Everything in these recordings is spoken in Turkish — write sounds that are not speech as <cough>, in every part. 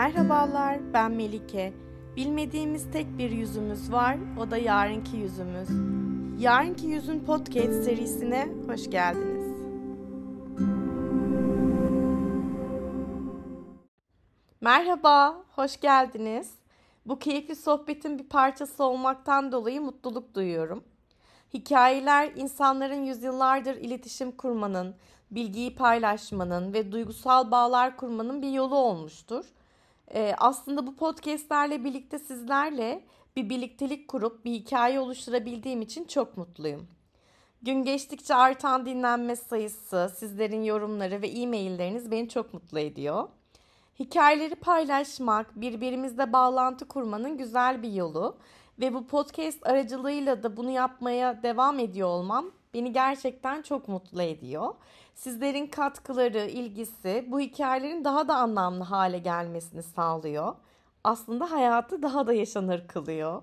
Merhabalar, ben Melike. Bilmediğimiz tek bir yüzümüz var, o da yarınki yüzümüz. Yarınki Yüzün Podcast serisine hoş geldiniz. Merhaba, hoş geldiniz. Bu keyifli sohbetin bir parçası olmaktan dolayı mutluluk duyuyorum. Hikayeler insanların yüzyıllardır iletişim kurmanın, bilgiyi paylaşmanın ve duygusal bağlar kurmanın bir yolu olmuştur. Ee, aslında bu podcastlerle birlikte sizlerle bir birliktelik kurup bir hikaye oluşturabildiğim için çok mutluyum. Gün geçtikçe artan dinlenme sayısı, sizlerin yorumları ve e-mailleriniz beni çok mutlu ediyor. Hikayeleri paylaşmak, birbirimizle bağlantı kurmanın güzel bir yolu ve bu podcast aracılığıyla da bunu yapmaya devam ediyor olmam beni gerçekten çok mutlu ediyor. Sizlerin katkıları, ilgisi bu hikayelerin daha da anlamlı hale gelmesini sağlıyor. Aslında hayatı daha da yaşanır kılıyor.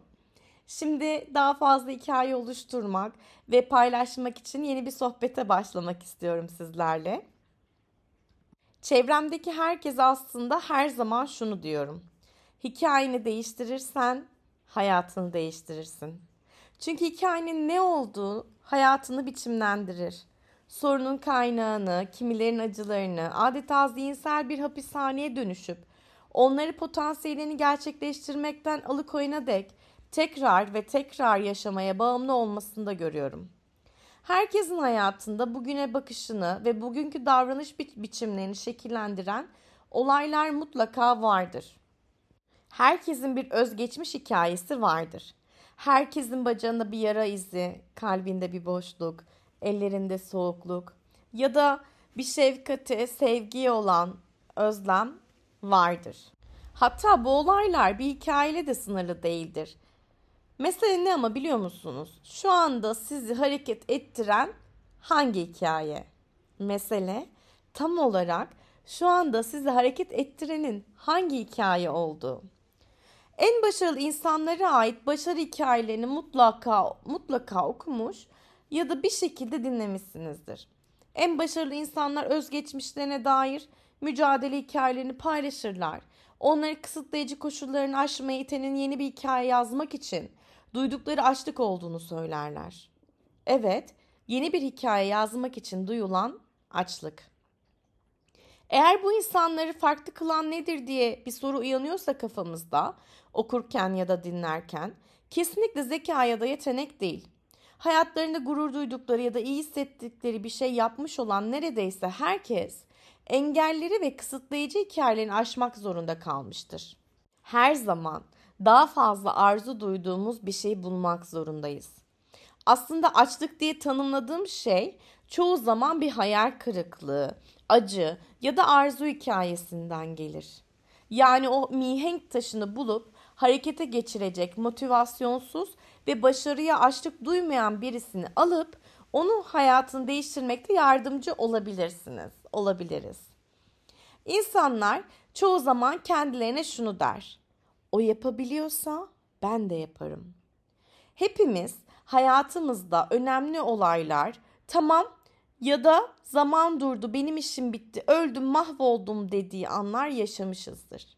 Şimdi daha fazla hikaye oluşturmak ve paylaşmak için yeni bir sohbete başlamak istiyorum sizlerle. Çevremdeki herkes aslında her zaman şunu diyorum. Hikayeni değiştirirsen hayatını değiştirirsin. Çünkü hikayenin ne olduğu hayatını biçimlendirir. Sorunun kaynağını, kimilerin acılarını adeta zihinsel bir hapishaneye dönüşüp onları potansiyelini gerçekleştirmekten alıkoyana dek tekrar ve tekrar yaşamaya bağımlı olmasını da görüyorum. Herkesin hayatında bugüne bakışını ve bugünkü davranış bi- biçimlerini şekillendiren olaylar mutlaka vardır. Herkesin bir özgeçmiş hikayesi vardır. Herkesin bacağında bir yara izi, kalbinde bir boşluk, ellerinde soğukluk ya da bir şefkate, sevgiye olan özlem vardır. Hatta bu olaylar bir hikayeyle de sınırlı değildir. Mesele ne ama biliyor musunuz? Şu anda sizi hareket ettiren hangi hikaye? Mesele tam olarak şu anda sizi hareket ettirenin hangi hikaye olduğu. En başarılı insanlara ait başarı hikayelerini mutlaka mutlaka okumuş ya da bir şekilde dinlemişsinizdir. En başarılı insanlar özgeçmişlerine dair mücadele hikayelerini paylaşırlar. Onları kısıtlayıcı koşullarını aşmaya itenin yeni bir hikaye yazmak için duydukları açlık olduğunu söylerler. Evet, yeni bir hikaye yazmak için duyulan açlık. Eğer bu insanları farklı kılan nedir diye bir soru uyanıyorsa kafamızda okurken ya da dinlerken kesinlikle zeka ya da yetenek değil. Hayatlarında gurur duydukları ya da iyi hissettikleri bir şey yapmış olan neredeyse herkes engelleri ve kısıtlayıcı hikayelerini aşmak zorunda kalmıştır. Her zaman daha fazla arzu duyduğumuz bir şey bulmak zorundayız. Aslında açlık diye tanımladığım şey çoğu zaman bir hayal kırıklığı, acı ya da arzu hikayesinden gelir. Yani o mihenk taşını bulup harekete geçirecek motivasyonsuz ve başarıya açlık duymayan birisini alıp onun hayatını değiştirmekte yardımcı olabilirsiniz. Olabiliriz. İnsanlar çoğu zaman kendilerine şunu der. O yapabiliyorsa ben de yaparım. Hepimiz hayatımızda önemli olaylar tamam ya da zaman durdu benim işim bitti öldüm mahvoldum dediği anlar yaşamışızdır.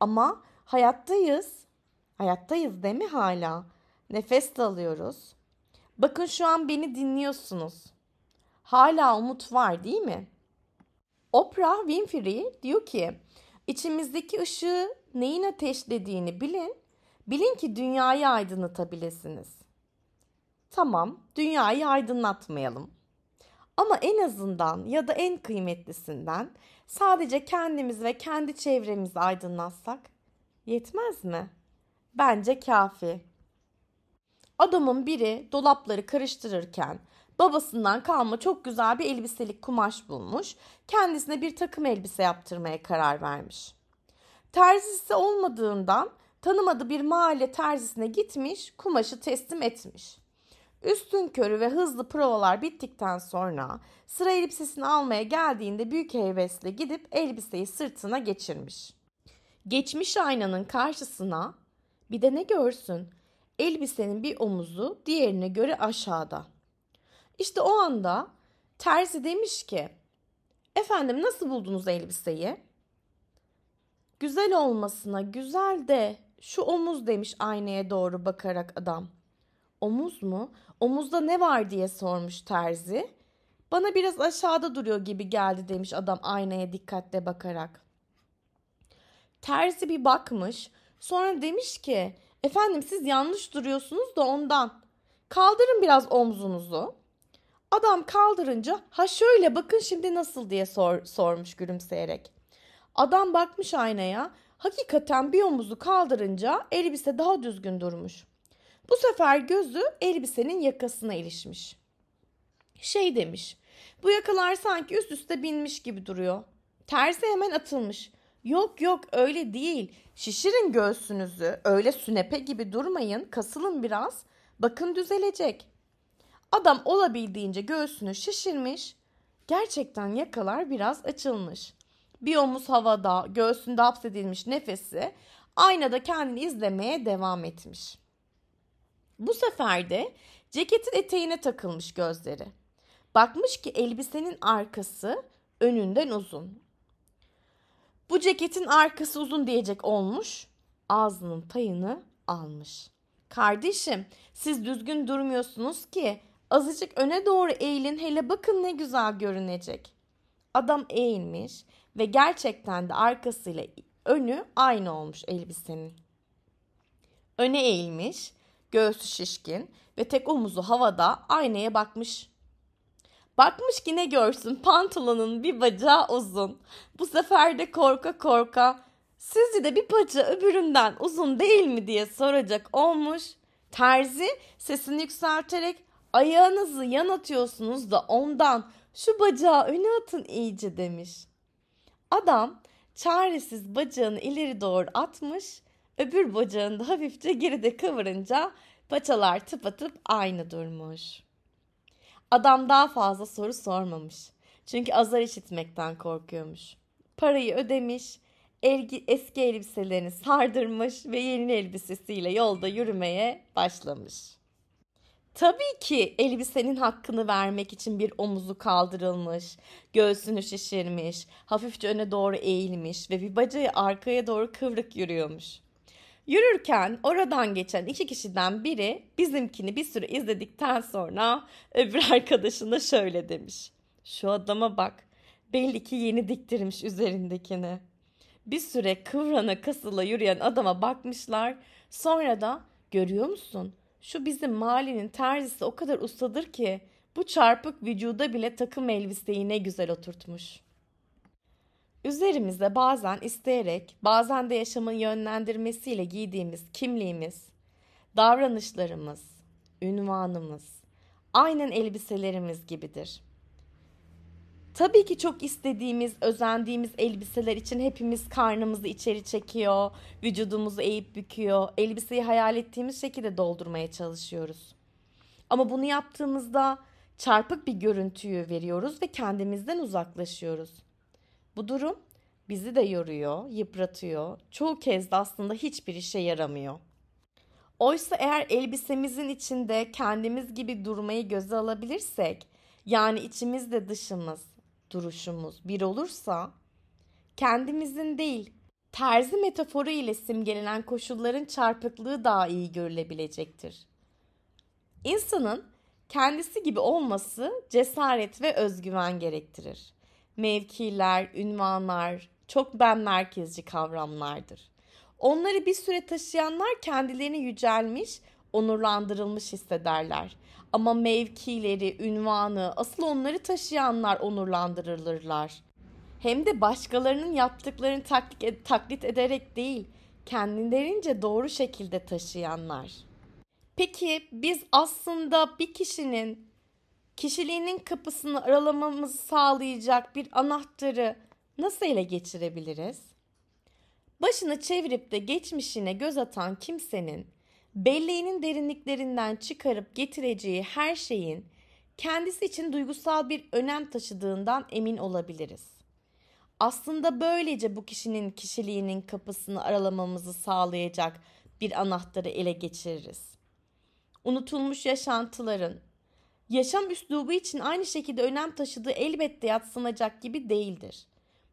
Ama hayattayız. Hayattayız değil mi hala? Nefes alıyoruz. Bakın şu an beni dinliyorsunuz. Hala umut var değil mi? Oprah Winfrey diyor ki içimizdeki ışığı neyin ateşlediğini bilin. Bilin ki dünyayı aydınlatabilirsiniz. Tamam, dünyayı aydınlatmayalım. Ama en azından ya da en kıymetlisinden sadece kendimiz ve kendi çevremizi aydınlatsak yetmez mi? Bence kafi. Adamın biri dolapları karıştırırken babasından kalma çok güzel bir elbiselik kumaş bulmuş. Kendisine bir takım elbise yaptırmaya karar vermiş. Terzisi olmadığından tanımadığı bir mahalle terzisine gitmiş, kumaşı teslim etmiş. Üstün körü ve hızlı provalar bittikten sonra sıra elbisesini almaya geldiğinde büyük hevesle gidip elbiseyi sırtına geçirmiş. Geçmiş aynanın karşısına bir de ne görsün? Elbisenin bir omuzu diğerine göre aşağıda. İşte o anda terzi demiş ki Efendim nasıl buldunuz elbiseyi? güzel olmasına güzel de şu omuz demiş aynaya doğru bakarak adam. Omuz mu? Omuzda ne var diye sormuş terzi. Bana biraz aşağıda duruyor gibi geldi demiş adam aynaya dikkatle bakarak. Terzi bir bakmış. Sonra demiş ki efendim siz yanlış duruyorsunuz da ondan. Kaldırın biraz omzunuzu. Adam kaldırınca ha şöyle bakın şimdi nasıl diye sor, sormuş gülümseyerek. Adam bakmış aynaya. Hakikaten bir omuzu kaldırınca elbise daha düzgün durmuş. Bu sefer gözü elbisenin yakasına ilişmiş. Şey demiş. Bu yakalar sanki üst üste binmiş gibi duruyor. Tersi hemen atılmış. Yok yok öyle değil. Şişirin göğsünüzü. Öyle sünepe gibi durmayın. Kasılın biraz. Bakın düzelecek. Adam olabildiğince göğsünü şişirmiş. Gerçekten yakalar biraz açılmış. Bir omuz havada, göğsünde hapsedilmiş nefesi aynada kendini izlemeye devam etmiş. Bu sefer de ceketin eteğine takılmış gözleri. Bakmış ki elbisenin arkası önünden uzun. Bu ceketin arkası uzun diyecek olmuş. Ağzının payını almış. Kardeşim siz düzgün durmuyorsunuz ki azıcık öne doğru eğilin hele bakın ne güzel görünecek. Adam eğilmiş ve gerçekten de arkasıyla önü aynı olmuş elbisenin. Öne eğilmiş, göğsü şişkin ve tek omuzu havada aynaya bakmış. Bakmış ki ne görsün pantolonun bir bacağı uzun. Bu sefer de korka korka sizce de bir bacağı öbüründen uzun değil mi diye soracak olmuş. Terzi sesini yükselterek ayağınızı yan atıyorsunuz da ondan şu bacağı öne atın iyice demiş. Adam çaresiz bacağını ileri doğru atmış, öbür bacağını da hafifçe geride kıvırınca paçalar tıpatıp aynı durmuş. Adam daha fazla soru sormamış. Çünkü azar işitmekten korkuyormuş. Parayı ödemiş, elgi, eski elbiselerini sardırmış ve yeni elbisesiyle yolda yürümeye başlamış. Tabii ki elbisenin hakkını vermek için bir omuzu kaldırılmış, göğsünü şişirmiş, hafifçe öne doğru eğilmiş ve bir bacağı arkaya doğru kıvrık yürüyormuş. Yürürken oradan geçen iki kişiden biri bizimkini bir süre izledikten sonra öbür <laughs> arkadaşına şöyle demiş. Şu adama bak belli ki yeni diktirmiş üzerindekini. Bir süre kıvrana kasıla yürüyen adama bakmışlar sonra da görüyor musun şu bizim mahallenin terzisi o kadar ustadır ki bu çarpık vücuda bile takım elbiseyi ne güzel oturtmuş. Üzerimize bazen isteyerek, bazen de yaşamın yönlendirmesiyle giydiğimiz kimliğimiz, davranışlarımız, ünvanımız, aynen elbiselerimiz gibidir. Tabii ki çok istediğimiz, özendiğimiz elbiseler için hepimiz karnımızı içeri çekiyor, vücudumuzu eğip büküyor, elbiseyi hayal ettiğimiz şekilde doldurmaya çalışıyoruz. Ama bunu yaptığımızda çarpık bir görüntüyü veriyoruz ve kendimizden uzaklaşıyoruz. Bu durum bizi de yoruyor, yıpratıyor. Çoğu kez de aslında hiçbir işe yaramıyor. Oysa eğer elbisemizin içinde kendimiz gibi durmayı göze alabilirsek, yani içimizde dışımız, duruşumuz bir olursa kendimizin değil terzi metaforu ile simgelenen koşulların çarpıklığı daha iyi görülebilecektir. İnsanın kendisi gibi olması cesaret ve özgüven gerektirir. Mevkiler, ünvanlar çok ben merkezci kavramlardır. Onları bir süre taşıyanlar kendilerini yücelmiş, onurlandırılmış hissederler. Ama mevkileri, ünvanı, asıl onları taşıyanlar onurlandırılırlar. Hem de başkalarının yaptıklarını taklit, taklit ederek değil, kendilerince doğru şekilde taşıyanlar. Peki biz aslında bir kişinin kişiliğinin kapısını aralamamızı sağlayacak bir anahtarı nasıl ele geçirebiliriz? Başını çevirip de geçmişine göz atan kimsenin belleğinin derinliklerinden çıkarıp getireceği her şeyin kendisi için duygusal bir önem taşıdığından emin olabiliriz. Aslında böylece bu kişinin kişiliğinin kapısını aralamamızı sağlayacak bir anahtarı ele geçiririz. Unutulmuş yaşantıların, yaşam üslubu için aynı şekilde önem taşıdığı elbette yatsınacak gibi değildir.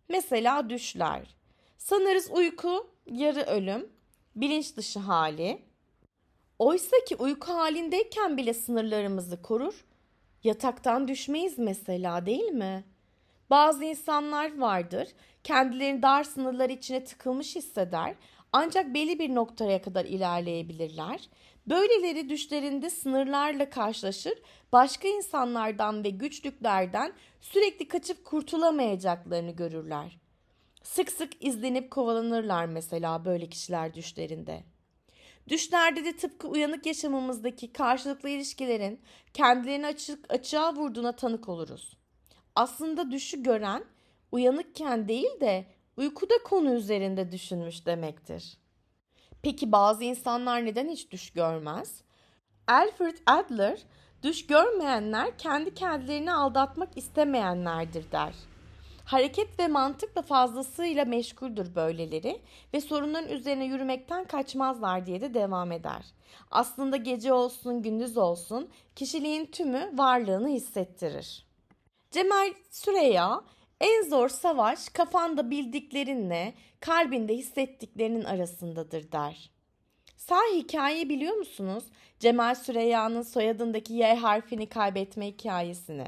Mesela düşler, Sanırız uyku yarı ölüm, bilinç dışı hali. Oysa ki uyku halindeyken bile sınırlarımızı korur. Yataktan düşmeyiz mesela değil mi? Bazı insanlar vardır, kendilerini dar sınırlar içine tıkılmış hisseder ancak belli bir noktaya kadar ilerleyebilirler. Böyleleri düşlerinde sınırlarla karşılaşır, başka insanlardan ve güçlüklerden sürekli kaçıp kurtulamayacaklarını görürler. Sık sık izlenip kovalanırlar mesela böyle kişiler düşlerinde. Düşlerde de tıpkı uyanık yaşamımızdaki karşılıklı ilişkilerin kendilerini açık, açığa vurduğuna tanık oluruz. Aslında düşü gören uyanıkken değil de uykuda konu üzerinde düşünmüş demektir. Peki bazı insanlar neden hiç düş görmez? Alfred Adler, düş görmeyenler kendi kendilerini aldatmak istemeyenlerdir der. Hareket ve mantıkla fazlasıyla meşguldür böyleleri ve sorunların üzerine yürümekten kaçmazlar diye de devam eder. Aslında gece olsun gündüz olsun kişiliğin tümü varlığını hissettirir. Cemal Süreya en zor savaş kafanda bildiklerinle kalbinde hissettiklerinin arasındadır der. Sağ hikayeyi biliyor musunuz? Cemal Süreyya'nın soyadındaki Y harfini kaybetme hikayesini.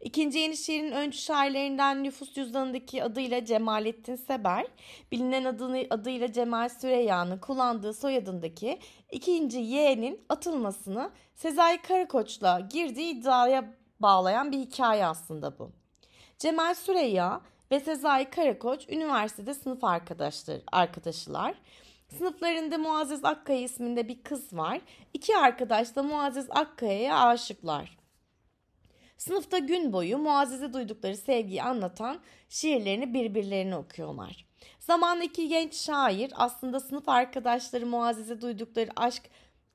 İkinci Yenişehir'in öncü şairlerinden nüfus cüzdanındaki adıyla Cemalettin Seber, bilinen adını, adıyla Cemal Süreyya'nın kullandığı soyadındaki ikinci Y'nin atılmasını Sezai Karakoç'la girdiği iddiaya bağlayan bir hikaye aslında bu. Cemal Süreyya ve Sezai Karakoç üniversitede sınıf arkadaşlar, arkadaşılar. Sınıflarında Muazzez Akkaya isminde bir kız var. İki arkadaş da Muazzez Akkaya'ya aşıklar. Sınıfta gün boyu Muazzez'e duydukları sevgiyi anlatan şiirlerini birbirlerine okuyorlar. Zamanla genç şair aslında sınıf arkadaşları Muazzez'e duydukları aşk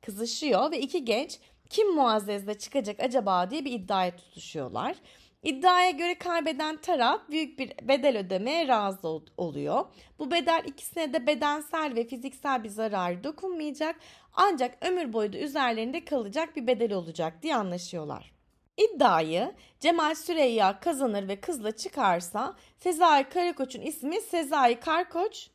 kızışıyor ve iki genç kim Muazzez'le çıkacak acaba diye bir iddiaya tutuşuyorlar. İddiaya göre kaybeden taraf büyük bir bedel ödemeye razı oluyor. Bu bedel ikisine de bedensel ve fiziksel bir zarar dokunmayacak ancak ömür boyu da üzerlerinde kalacak bir bedel olacak diye anlaşıyorlar. İddiayı Cemal Süreyya kazanır ve kızla çıkarsa Sezai Karakoç'un ismi Sezai Karkoç,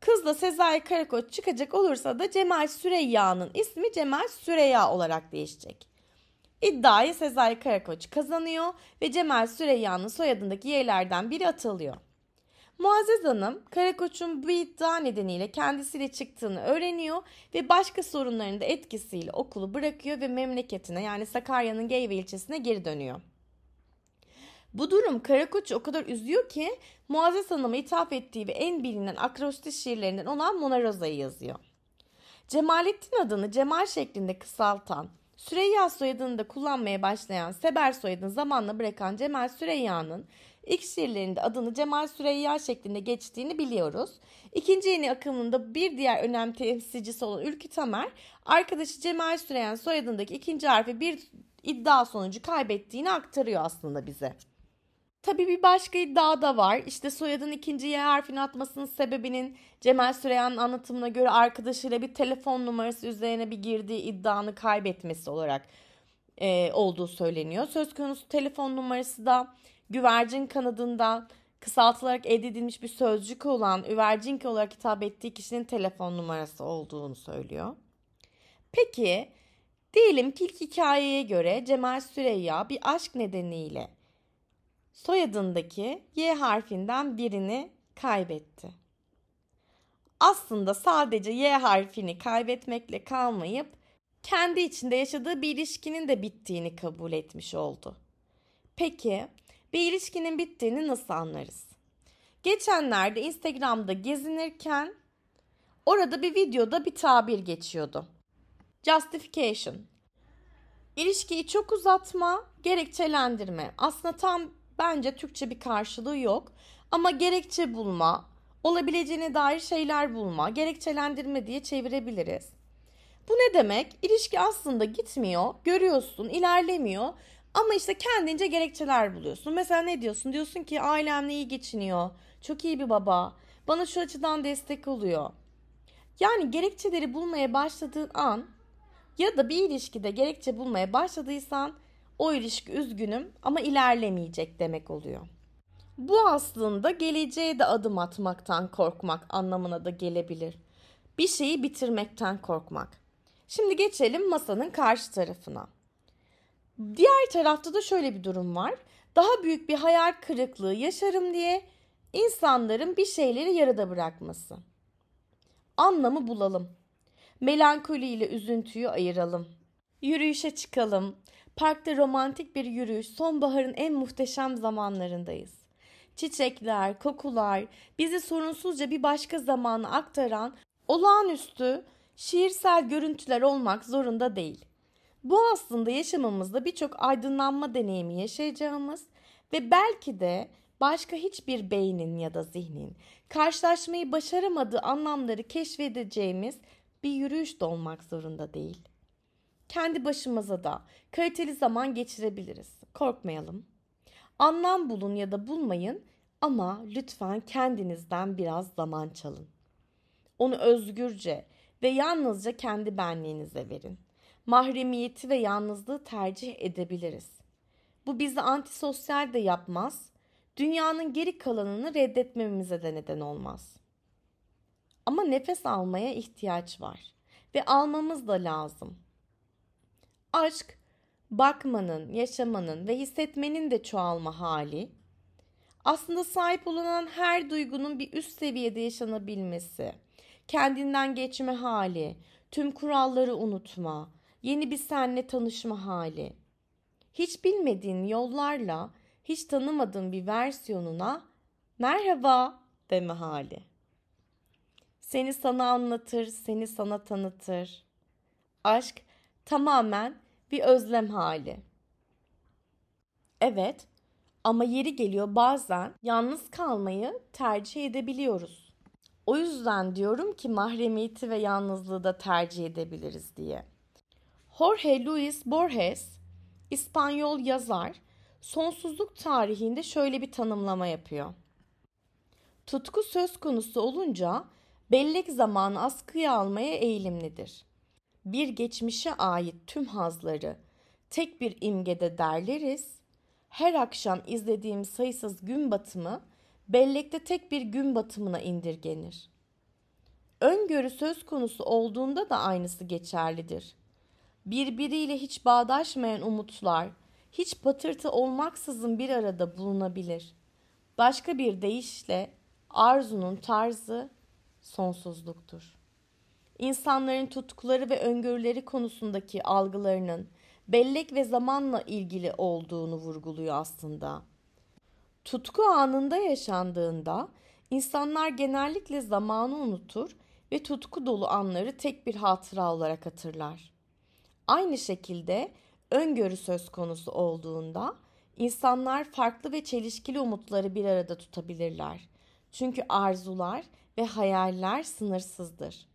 kızla Sezai Karakoç çıkacak olursa da Cemal Süreyya'nın ismi Cemal Süreyya olarak değişecek. İddiayı Sezai Karakoç kazanıyor ve Cemal Süreyya'nın soyadındaki yerlerden biri atılıyor. Muazzez Hanım Karakoç'un bu iddia nedeniyle kendisiyle çıktığını öğreniyor ve başka sorunların da etkisiyle okulu bırakıyor ve memleketine yani Sakarya'nın Geyve ilçesine geri dönüyor. Bu durum Karakoç'u o kadar üzüyor ki Muazzez Hanım'a ithaf ettiği ve en bilinen akrostiş şiirlerinden olan Mona Rosa'yı yazıyor. Cemalettin adını Cemal şeklinde kısaltan Süreyya soyadını da kullanmaya başlayan Seber soyadını zamanla bırakan Cemal Süreyya'nın ilk şiirlerinde adını Cemal Süreyya şeklinde geçtiğini biliyoruz. İkinci yeni akımında bir diğer önem temsilcisi olan Ülkü Tamer, arkadaşı Cemal Süreyya'nın soyadındaki ikinci harfi bir iddia sonucu kaybettiğini aktarıyor aslında bize. Tabii bir başka iddia da var. İşte soyadın ikinci Y harfini atmasının sebebinin Cemal Süreyya'nın anlatımına göre arkadaşıyla bir telefon numarası üzerine bir girdiği iddianı kaybetmesi olarak e, olduğu söyleniyor. Söz konusu telefon numarası da güvercin kanadında kısaltılarak elde edilmiş bir sözcük olan üvercinki olarak hitap ettiği kişinin telefon numarası olduğunu söylüyor. Peki diyelim ki ilk hikayeye göre Cemal Süreyya bir aşk nedeniyle soyadındaki Y harfinden birini kaybetti. Aslında sadece Y harfini kaybetmekle kalmayıp kendi içinde yaşadığı bir ilişkinin de bittiğini kabul etmiş oldu. Peki bir ilişkinin bittiğini nasıl anlarız? Geçenlerde Instagram'da gezinirken orada bir videoda bir tabir geçiyordu. Justification. İlişkiyi çok uzatma, gerekçelendirme. Aslında tam bence Türkçe bir karşılığı yok. Ama gerekçe bulma, olabileceğine dair şeyler bulma, gerekçelendirme diye çevirebiliriz. Bu ne demek? İlişki aslında gitmiyor, görüyorsun, ilerlemiyor ama işte kendince gerekçeler buluyorsun. Mesela ne diyorsun? Diyorsun ki ailemle iyi geçiniyor, çok iyi bir baba, bana şu açıdan destek oluyor. Yani gerekçeleri bulmaya başladığın an ya da bir ilişkide gerekçe bulmaya başladıysan o ilişki üzgünüm ama ilerlemeyecek demek oluyor. Bu aslında geleceğe de adım atmaktan korkmak anlamına da gelebilir. Bir şeyi bitirmekten korkmak. Şimdi geçelim masanın karşı tarafına. Diğer tarafta da şöyle bir durum var. Daha büyük bir hayal kırıklığı yaşarım diye insanların bir şeyleri yarıda bırakması. Anlamı bulalım. Melankoli ile üzüntüyü ayıralım. Yürüyüşe çıkalım. Parkta romantik bir yürüyüş sonbaharın en muhteşem zamanlarındayız. Çiçekler, kokular bizi sorunsuzca bir başka zamana aktaran olağanüstü şiirsel görüntüler olmak zorunda değil. Bu aslında yaşamımızda birçok aydınlanma deneyimi yaşayacağımız ve belki de başka hiçbir beynin ya da zihnin karşılaşmayı başaramadığı anlamları keşfedeceğimiz bir yürüyüş de olmak zorunda değil. Kendi başımıza da kaliteli zaman geçirebiliriz. Korkmayalım. Anlam bulun ya da bulmayın ama lütfen kendinizden biraz zaman çalın. Onu özgürce ve yalnızca kendi benliğinize verin. Mahremiyeti ve yalnızlığı tercih edebiliriz. Bu bizi antisosyal de yapmaz, dünyanın geri kalanını reddetmemize de neden olmaz. Ama nefes almaya ihtiyaç var ve almamız da lazım. Aşk, bakmanın, yaşamanın ve hissetmenin de çoğalma hali. Aslında sahip olunan her duygunun bir üst seviyede yaşanabilmesi, kendinden geçme hali, tüm kuralları unutma, yeni bir senle tanışma hali. Hiç bilmediğin yollarla, hiç tanımadığın bir versiyonuna merhaba deme hali. Seni sana anlatır, seni sana tanıtır. Aşk tamamen bir özlem hali. Evet ama yeri geliyor bazen yalnız kalmayı tercih edebiliyoruz. O yüzden diyorum ki mahremiyeti ve yalnızlığı da tercih edebiliriz diye. Jorge Luis Borges, İspanyol yazar, sonsuzluk tarihinde şöyle bir tanımlama yapıyor. Tutku söz konusu olunca bellek zamanı askıya almaya eğilimlidir. Bir geçmişe ait tüm hazları tek bir imgede derleriz. Her akşam izlediğim sayısız gün batımı bellekte tek bir gün batımına indirgenir. Öngörü söz konusu olduğunda da aynısı geçerlidir. Birbiriyle hiç bağdaşmayan umutlar hiç patırtı olmaksızın bir arada bulunabilir. Başka bir deyişle arzunun tarzı sonsuzluktur. İnsanların tutkuları ve öngörüleri konusundaki algılarının bellek ve zamanla ilgili olduğunu vurguluyor aslında. Tutku anında yaşandığında insanlar genellikle zamanı unutur ve tutku dolu anları tek bir hatıra olarak hatırlar. Aynı şekilde öngörü söz konusu olduğunda insanlar farklı ve çelişkili umutları bir arada tutabilirler. Çünkü arzular ve hayaller sınırsızdır.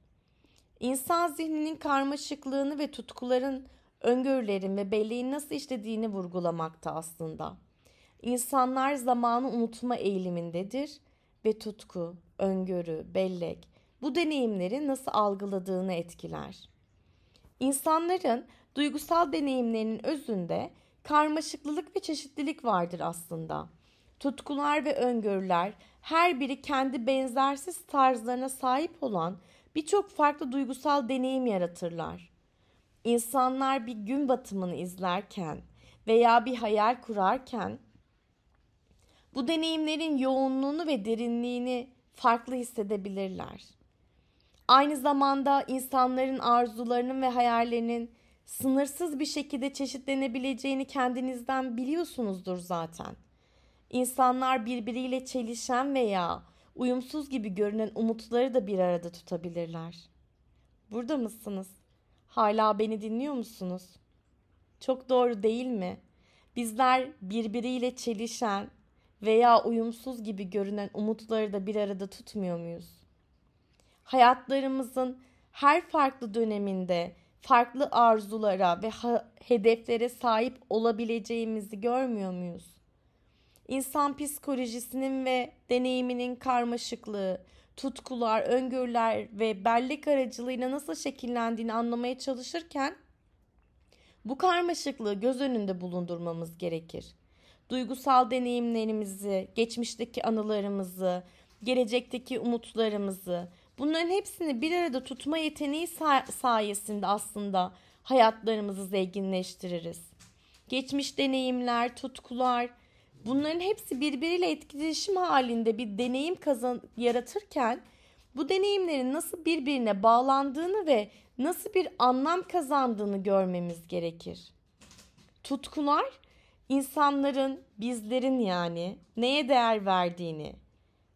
İnsan zihninin karmaşıklığını ve tutkuların, öngörülerin ve belleğin nasıl işlediğini vurgulamakta aslında. İnsanlar zamanı unutma eğilimindedir ve tutku, öngörü, bellek bu deneyimleri nasıl algıladığını etkiler. İnsanların duygusal deneyimlerinin özünde karmaşıklılık ve çeşitlilik vardır aslında. Tutkular ve öngörüler her biri kendi benzersiz tarzlarına sahip olan birçok farklı duygusal deneyim yaratırlar. İnsanlar bir gün batımını izlerken veya bir hayal kurarken bu deneyimlerin yoğunluğunu ve derinliğini farklı hissedebilirler. Aynı zamanda insanların arzularının ve hayallerinin sınırsız bir şekilde çeşitlenebileceğini kendinizden biliyorsunuzdur zaten. İnsanlar birbiriyle çelişen veya uyumsuz gibi görünen umutları da bir arada tutabilirler. Burada mısınız? Hala beni dinliyor musunuz? Çok doğru değil mi? Bizler birbiriyle çelişen veya uyumsuz gibi görünen umutları da bir arada tutmuyor muyuz? Hayatlarımızın her farklı döneminde farklı arzulara ve hedeflere sahip olabileceğimizi görmüyor muyuz? İnsan psikolojisinin ve deneyiminin karmaşıklığı, tutkular, öngörüler ve bellek aracılığıyla nasıl şekillendiğini anlamaya çalışırken bu karmaşıklığı göz önünde bulundurmamız gerekir. duygusal deneyimlerimizi, geçmişteki anılarımızı, gelecekteki umutlarımızı, bunların hepsini bir arada tutma yeteneği sayesinde aslında hayatlarımızı zenginleştiririz. Geçmiş deneyimler, tutkular, bunların hepsi birbiriyle etkileşim halinde bir deneyim kazan yaratırken bu deneyimlerin nasıl birbirine bağlandığını ve nasıl bir anlam kazandığını görmemiz gerekir. Tutkular insanların, bizlerin yani neye değer verdiğini,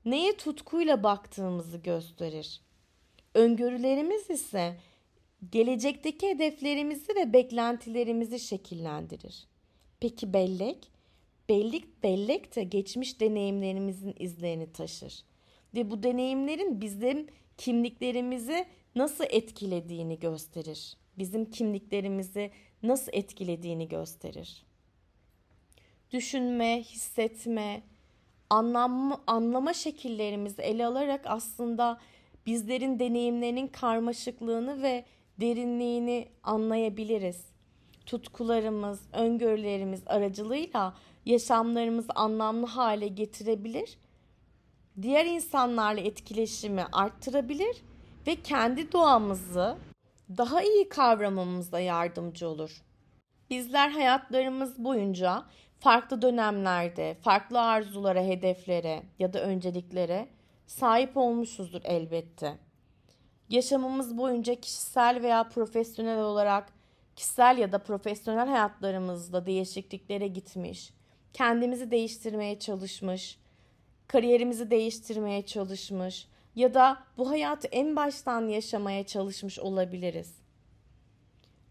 neye tutkuyla baktığımızı gösterir. Öngörülerimiz ise gelecekteki hedeflerimizi ve beklentilerimizi şekillendirir. Peki bellek? Bellek, bellek de geçmiş deneyimlerimizin izlerini taşır. Ve bu deneyimlerin bizim kimliklerimizi nasıl etkilediğini gösterir. Bizim kimliklerimizi nasıl etkilediğini gösterir. Düşünme, hissetme, anlam, anlama şekillerimizi ele alarak aslında bizlerin deneyimlerinin karmaşıklığını ve derinliğini anlayabiliriz. Tutkularımız, öngörülerimiz aracılığıyla yaşamlarımızı anlamlı hale getirebilir. Diğer insanlarla etkileşimi arttırabilir ve kendi doğamızı daha iyi kavramamızda yardımcı olur. Bizler hayatlarımız boyunca farklı dönemlerde, farklı arzulara, hedeflere ya da önceliklere sahip olmuşuzdur elbette. Yaşamımız boyunca kişisel veya profesyonel olarak kişisel ya da profesyonel hayatlarımızda değişikliklere gitmiş, kendimizi değiştirmeye çalışmış, kariyerimizi değiştirmeye çalışmış ya da bu hayatı en baştan yaşamaya çalışmış olabiliriz.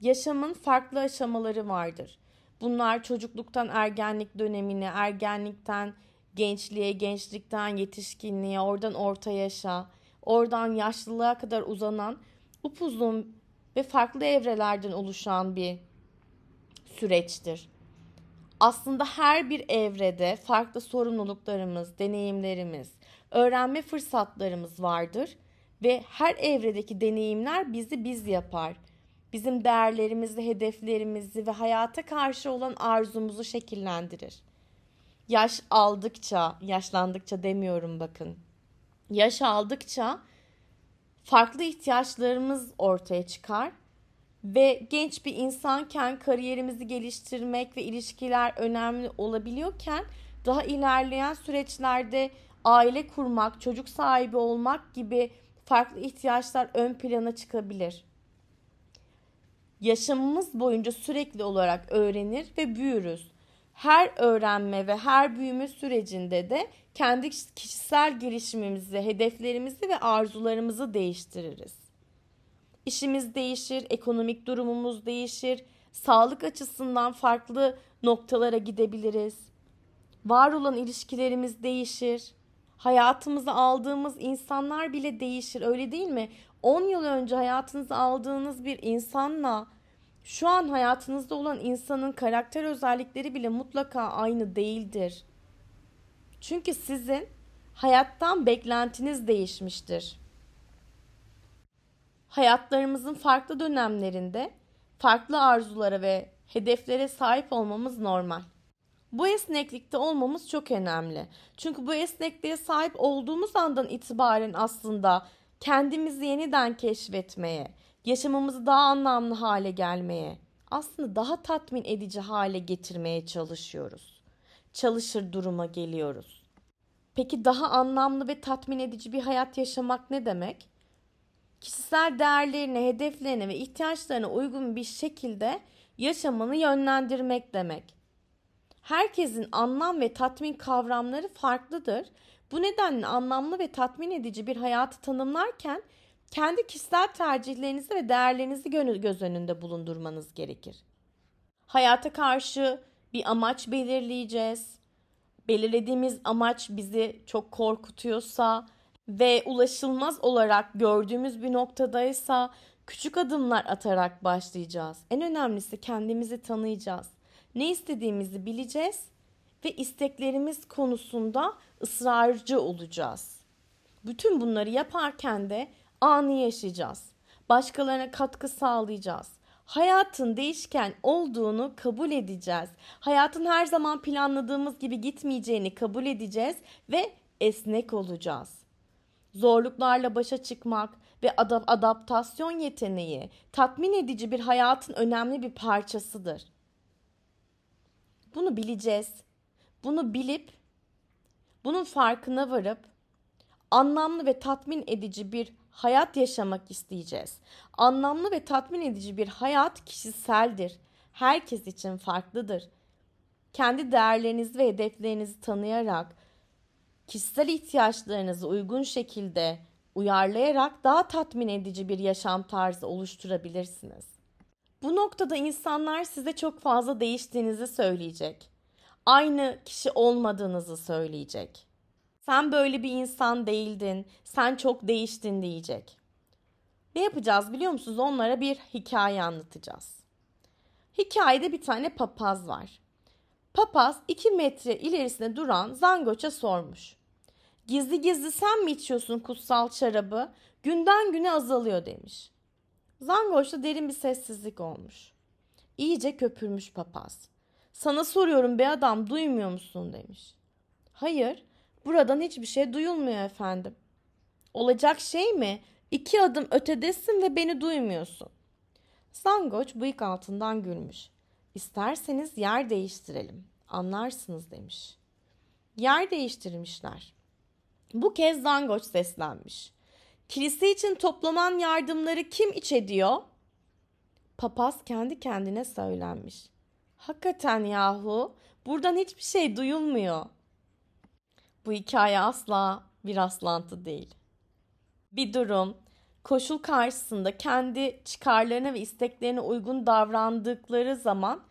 Yaşamın farklı aşamaları vardır. Bunlar çocukluktan ergenlik dönemine, ergenlikten gençliğe, gençlikten yetişkinliğe, oradan orta yaşa, oradan yaşlılığa kadar uzanan upuzun ve farklı evrelerden oluşan bir süreçtir. Aslında her bir evrede farklı sorumluluklarımız, deneyimlerimiz, öğrenme fırsatlarımız vardır ve her evredeki deneyimler bizi biz yapar. Bizim değerlerimizi, hedeflerimizi ve hayata karşı olan arzumuzu şekillendirir. Yaş aldıkça, yaşlandıkça demiyorum bakın. Yaş aldıkça farklı ihtiyaçlarımız ortaya çıkar ve genç bir insanken kariyerimizi geliştirmek ve ilişkiler önemli olabiliyorken daha ilerleyen süreçlerde aile kurmak, çocuk sahibi olmak gibi farklı ihtiyaçlar ön plana çıkabilir. Yaşamımız boyunca sürekli olarak öğrenir ve büyürüz. Her öğrenme ve her büyüme sürecinde de kendi kişisel gelişimimizi, hedeflerimizi ve arzularımızı değiştiririz. İşimiz değişir, ekonomik durumumuz değişir, sağlık açısından farklı noktalara gidebiliriz. Var olan ilişkilerimiz değişir. Hayatımıza aldığımız insanlar bile değişir öyle değil mi? 10 yıl önce hayatınıza aldığınız bir insanla şu an hayatınızda olan insanın karakter özellikleri bile mutlaka aynı değildir. Çünkü sizin hayattan beklentiniz değişmiştir. Hayatlarımızın farklı dönemlerinde farklı arzulara ve hedeflere sahip olmamız normal. Bu esneklikte olmamız çok önemli. Çünkü bu esnekliğe sahip olduğumuz andan itibaren aslında kendimizi yeniden keşfetmeye, yaşamımızı daha anlamlı hale gelmeye, aslında daha tatmin edici hale getirmeye çalışıyoruz. Çalışır duruma geliyoruz. Peki daha anlamlı ve tatmin edici bir hayat yaşamak ne demek? Kişisel değerlerine, hedeflerine ve ihtiyaçlarına uygun bir şekilde yaşamını yönlendirmek demek. Herkesin anlam ve tatmin kavramları farklıdır. Bu nedenle anlamlı ve tatmin edici bir hayatı tanımlarken kendi kişisel tercihlerinizi ve değerlerinizi göz önünde bulundurmanız gerekir. Hayata karşı bir amaç belirleyeceğiz. Belirlediğimiz amaç bizi çok korkutuyorsa ve ulaşılmaz olarak gördüğümüz bir noktadaysa küçük adımlar atarak başlayacağız. En önemlisi kendimizi tanıyacağız. Ne istediğimizi bileceğiz ve isteklerimiz konusunda ısrarcı olacağız. Bütün bunları yaparken de anı yaşayacağız. Başkalarına katkı sağlayacağız. Hayatın değişken olduğunu kabul edeceğiz. Hayatın her zaman planladığımız gibi gitmeyeceğini kabul edeceğiz ve esnek olacağız. Zorluklarla başa çıkmak ve adaptasyon yeteneği tatmin edici bir hayatın önemli bir parçasıdır. Bunu bileceğiz. Bunu bilip bunun farkına varıp anlamlı ve tatmin edici bir hayat yaşamak isteyeceğiz. Anlamlı ve tatmin edici bir hayat kişiseldir. Herkes için farklıdır. Kendi değerlerinizi ve hedeflerinizi tanıyarak kişisel ihtiyaçlarınızı uygun şekilde uyarlayarak daha tatmin edici bir yaşam tarzı oluşturabilirsiniz. Bu noktada insanlar size çok fazla değiştiğinizi söyleyecek. Aynı kişi olmadığınızı söyleyecek. Sen böyle bir insan değildin, sen çok değiştin diyecek. Ne yapacağız biliyor musunuz? Onlara bir hikaye anlatacağız. Hikayede bir tane papaz var. Papaz iki metre ilerisinde duran zangoça sormuş. Gizli gizli sen mi içiyorsun kutsal şarabı? Günden güne azalıyor demiş. Zangoçta derin bir sessizlik olmuş. İyice köpürmüş papaz. Sana soruyorum be adam duymuyor musun demiş. Hayır buradan hiçbir şey duyulmuyor efendim. Olacak şey mi? İki adım ötedesin ve beni duymuyorsun. Zangoç bıyık altından gülmüş. İsterseniz yer değiştirelim. Anlarsınız demiş. Yer değiştirmişler. Bu kez Zangoç seslenmiş. Kilise için toplanan yardımları kim iç ediyor? Papaz kendi kendine söylenmiş. Hakikaten yahu buradan hiçbir şey duyulmuyor. Bu hikaye asla bir aslantı değil. Bir durum, koşul karşısında kendi çıkarlarına ve isteklerine uygun davrandıkları zaman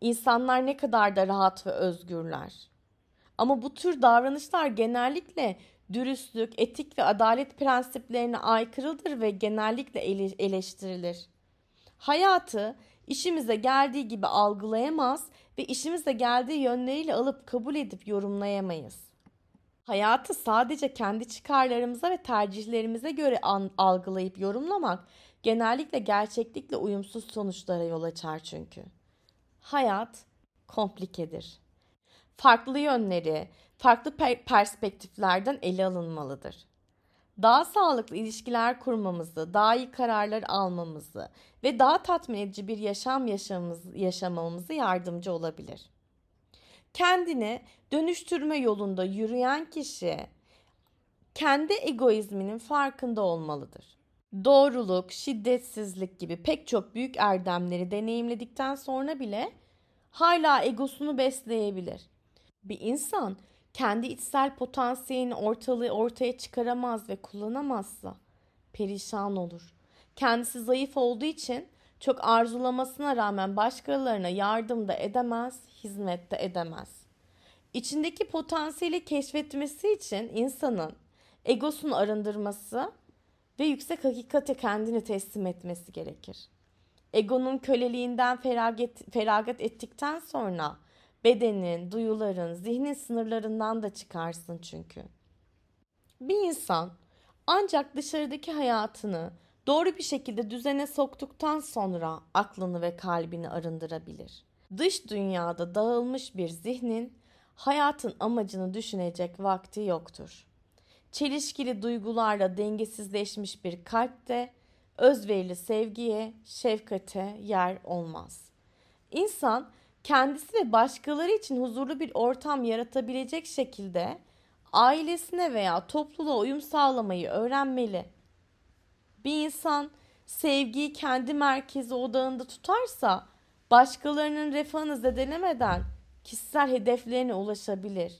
insanlar ne kadar da rahat ve özgürler. Ama bu tür davranışlar genellikle dürüstlük, etik ve adalet prensiplerine aykırıdır ve genellikle eleştirilir. Hayatı işimize geldiği gibi algılayamaz ve işimize geldiği yönleriyle alıp kabul edip yorumlayamayız. Hayatı sadece kendi çıkarlarımıza ve tercihlerimize göre algılayıp yorumlamak genellikle gerçeklikle uyumsuz sonuçlara yol açar çünkü. Hayat komplikedir farklı yönleri, farklı per- perspektiflerden ele alınmalıdır. Daha sağlıklı ilişkiler kurmamızı, daha iyi kararlar almamızı ve daha tatmin edici bir yaşam yaşamamız, yaşamamızı yardımcı olabilir. Kendini dönüştürme yolunda yürüyen kişi kendi egoizminin farkında olmalıdır. Doğruluk, şiddetsizlik gibi pek çok büyük erdemleri deneyimledikten sonra bile hala egosunu besleyebilir. Bir insan kendi içsel potansiyelini ortalığı ortaya çıkaramaz ve kullanamazsa perişan olur. Kendisi zayıf olduğu için çok arzulamasına rağmen başkalarına yardım da edemez, hizmet de edemez. İçindeki potansiyeli keşfetmesi için insanın egosunu arındırması ve yüksek hakikate kendini teslim etmesi gerekir. Egonun köleliğinden feragat, feragat ettikten sonra bedenin, duyuların, zihnin sınırlarından da çıkarsın çünkü. Bir insan ancak dışarıdaki hayatını doğru bir şekilde düzene soktuktan sonra aklını ve kalbini arındırabilir. Dış dünyada dağılmış bir zihnin hayatın amacını düşünecek vakti yoktur. Çelişkili duygularla dengesizleşmiş bir kalpte özverili sevgiye, şefkate yer olmaz. İnsan kendisi ve başkaları için huzurlu bir ortam yaratabilecek şekilde ailesine veya topluluğa uyum sağlamayı öğrenmeli. Bir insan sevgiyi kendi merkezi odağında tutarsa başkalarının refahını zedelemeden kişisel hedeflerine ulaşabilir.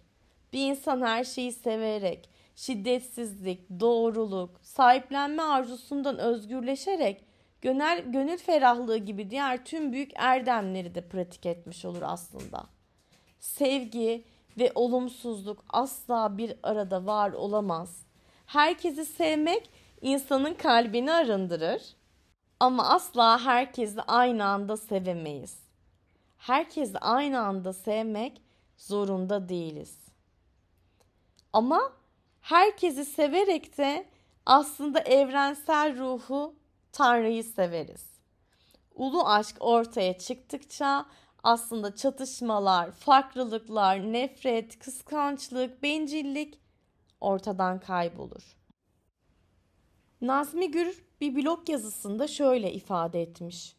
Bir insan her şeyi severek, şiddetsizlik, doğruluk, sahiplenme arzusundan özgürleşerek gönül, gönül ferahlığı gibi diğer tüm büyük erdemleri de pratik etmiş olur aslında. Sevgi ve olumsuzluk asla bir arada var olamaz. Herkesi sevmek insanın kalbini arındırır. Ama asla herkesi aynı anda sevemeyiz. Herkesi aynı anda sevmek zorunda değiliz. Ama herkesi severek de aslında evrensel ruhu Tanrı'yı severiz. ulu aşk ortaya çıktıkça aslında çatışmalar, farklılıklar, nefret, kıskançlık, bencillik ortadan kaybolur. Nazmi Gür bir blog yazısında şöyle ifade etmiş.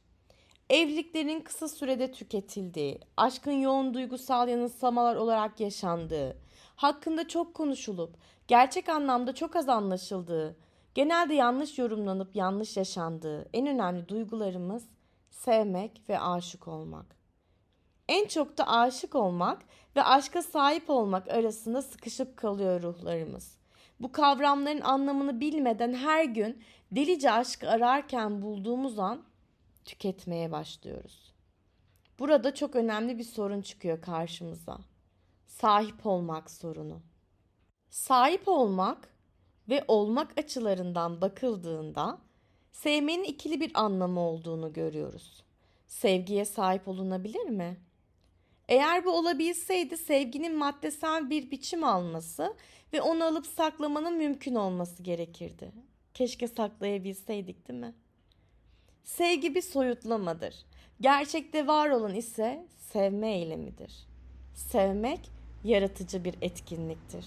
Evliliklerin kısa sürede tüketildiği, aşkın yoğun duygusal yanılsamalar olarak yaşandığı, hakkında çok konuşulup gerçek anlamda çok az anlaşıldığı, genelde yanlış yorumlanıp yanlış yaşandığı en önemli duygularımız sevmek ve aşık olmak. En çok da aşık olmak ve aşka sahip olmak arasında sıkışıp kalıyor ruhlarımız. Bu kavramların anlamını bilmeden her gün delice aşk ararken bulduğumuz an tüketmeye başlıyoruz. Burada çok önemli bir sorun çıkıyor karşımıza. Sahip olmak sorunu. Sahip olmak ve olmak açılarından bakıldığında sevmenin ikili bir anlamı olduğunu görüyoruz. Sevgiye sahip olunabilir mi? Eğer bu olabilseydi sevginin maddesel bir biçim alması ve onu alıp saklamanın mümkün olması gerekirdi. Keşke saklayabilseydik değil mi? Sevgi bir soyutlamadır. Gerçekte var olan ise sevme eylemidir. Sevmek yaratıcı bir etkinliktir.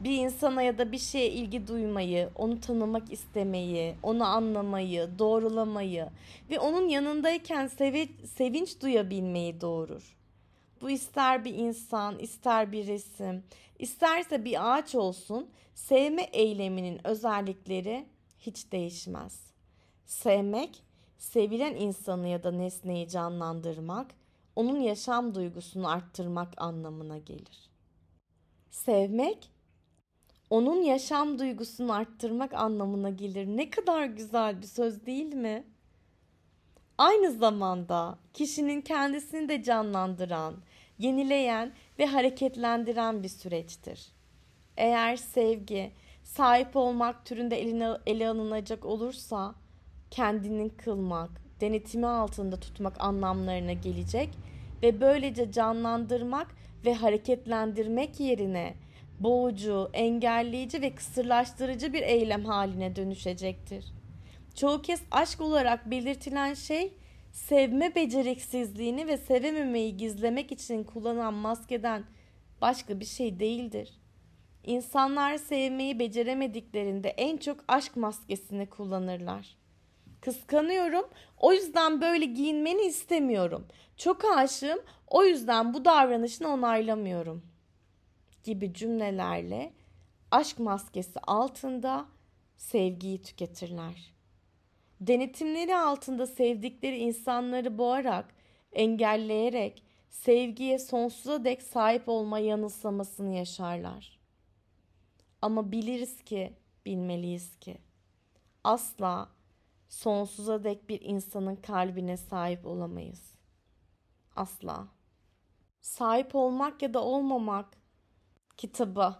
Bir insana ya da bir şeye ilgi duymayı, onu tanımak istemeyi, onu anlamayı, doğrulamayı ve onun yanındayken sevi- sevinç duyabilmeyi doğurur. Bu ister bir insan, ister bir resim, isterse bir ağaç olsun, sevme eyleminin özellikleri hiç değişmez. Sevmek, sevilen insanı ya da nesneyi canlandırmak, onun yaşam duygusunu arttırmak anlamına gelir. Sevmek, onun yaşam duygusunu arttırmak anlamına gelir. Ne kadar güzel bir söz değil mi? Aynı zamanda kişinin kendisini de canlandıran, yenileyen ve hareketlendiren bir süreçtir. Eğer sevgi, sahip olmak türünde eline, ele alınacak olursa kendini kılmak, denetimi altında tutmak anlamlarına gelecek ve böylece canlandırmak ve hareketlendirmek yerine boğucu, engelleyici ve kısırlaştırıcı bir eylem haline dönüşecektir. Çoğu kez aşk olarak belirtilen şey sevme beceriksizliğini ve sevememeyi gizlemek için kullanılan maskeden başka bir şey değildir. İnsanlar sevmeyi beceremediklerinde en çok aşk maskesini kullanırlar. Kıskanıyorum, o yüzden böyle giyinmeni istemiyorum. Çok aşığım, o yüzden bu davranışını onaylamıyorum. Gibi cümlelerle aşk maskesi altında sevgiyi tüketirler. Denetimleri altında sevdikleri insanları boğarak, engelleyerek sevgiye sonsuza dek sahip olma yanılsamasını yaşarlar. Ama biliriz ki, bilmeliyiz ki asla sonsuza dek bir insanın kalbine sahip olamayız. Asla. Sahip olmak ya da olmamak kitabı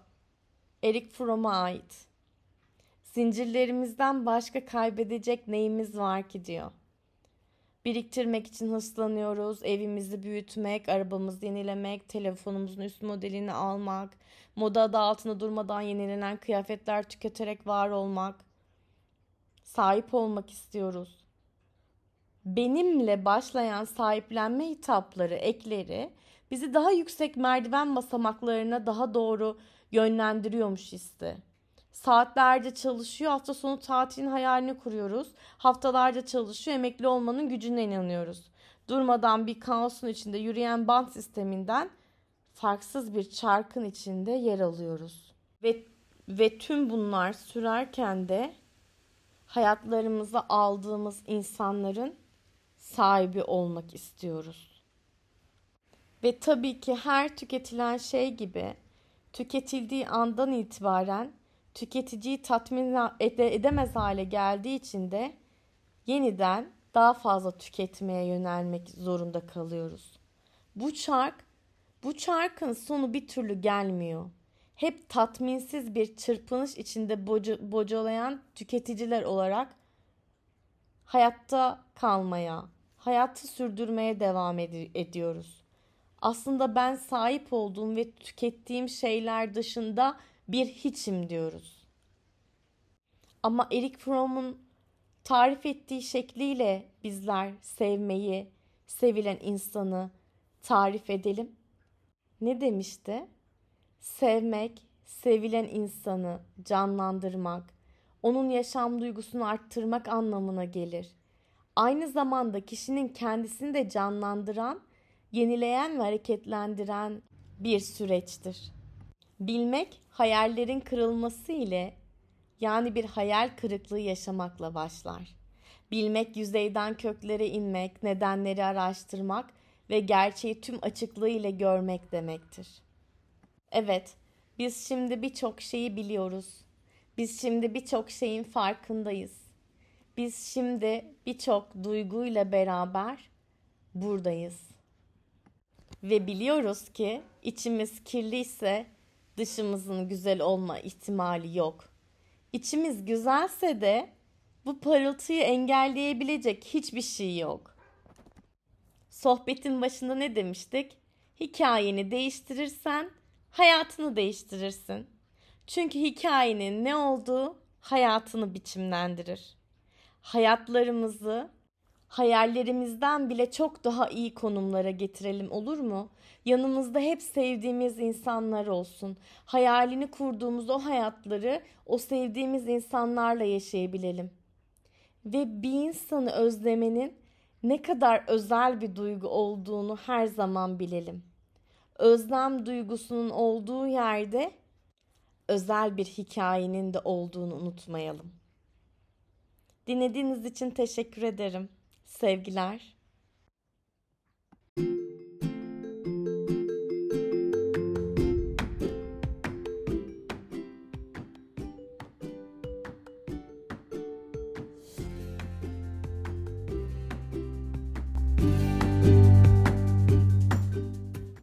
Eric Fromm'a ait. Zincirlerimizden başka kaybedecek neyimiz var ki diyor. Biriktirmek için hırslanıyoruz, evimizi büyütmek, arabamızı yenilemek, telefonumuzun üst modelini almak, moda adı altında durmadan yenilenen kıyafetler tüketerek var olmak. Sahip olmak istiyoruz. Benimle başlayan sahiplenme hitapları, ekleri bizi daha yüksek merdiven basamaklarına daha doğru yönlendiriyormuş hissi. Saatlerce çalışıyor, hafta sonu tatilin hayalini kuruyoruz. Haftalarca çalışıyor, emekli olmanın gücüne inanıyoruz. Durmadan bir kaosun içinde yürüyen band sisteminden farksız bir çarkın içinde yer alıyoruz. Ve ve tüm bunlar sürerken de hayatlarımıza aldığımız insanların sahibi olmak istiyoruz. Ve tabii ki her tüketilen şey gibi tüketildiği andan itibaren tüketiciyi tatmin edemez hale geldiği için de yeniden daha fazla tüketmeye yönelmek zorunda kalıyoruz. Bu çark, bu çarkın sonu bir türlü gelmiyor. Hep tatminsiz bir çırpınış içinde boca, bocalayan tüketiciler olarak hayatta kalmaya, hayatı sürdürmeye devam ed- ediyoruz. Aslında ben sahip olduğum ve tükettiğim şeyler dışında bir hiçim diyoruz. Ama Eric Fromm'un tarif ettiği şekliyle bizler sevmeyi, sevilen insanı tarif edelim. Ne demişti? Sevmek, sevilen insanı canlandırmak, onun yaşam duygusunu arttırmak anlamına gelir. Aynı zamanda kişinin kendisini de canlandıran, yenileyen ve hareketlendiren bir süreçtir. Bilmek hayallerin kırılması ile yani bir hayal kırıklığı yaşamakla başlar. Bilmek yüzeyden köklere inmek, nedenleri araştırmak ve gerçeği tüm açıklığı ile görmek demektir. Evet, biz şimdi birçok şeyi biliyoruz. Biz şimdi birçok şeyin farkındayız. Biz şimdi birçok duyguyla beraber buradayız. Ve biliyoruz ki içimiz kirliyse dışımızın güzel olma ihtimali yok. İçimiz güzelse de bu parıltıyı engelleyebilecek hiçbir şey yok. Sohbetin başında ne demiştik? Hikayeni değiştirirsen hayatını değiştirirsin. Çünkü hikayenin ne olduğu hayatını biçimlendirir. Hayatlarımızı hayallerimizden bile çok daha iyi konumlara getirelim olur mu? Yanımızda hep sevdiğimiz insanlar olsun. Hayalini kurduğumuz o hayatları o sevdiğimiz insanlarla yaşayabilelim. Ve bir insanı özlemenin ne kadar özel bir duygu olduğunu her zaman bilelim. Özlem duygusunun olduğu yerde özel bir hikayenin de olduğunu unutmayalım. Dinlediğiniz için teşekkür ederim. Sevgiler.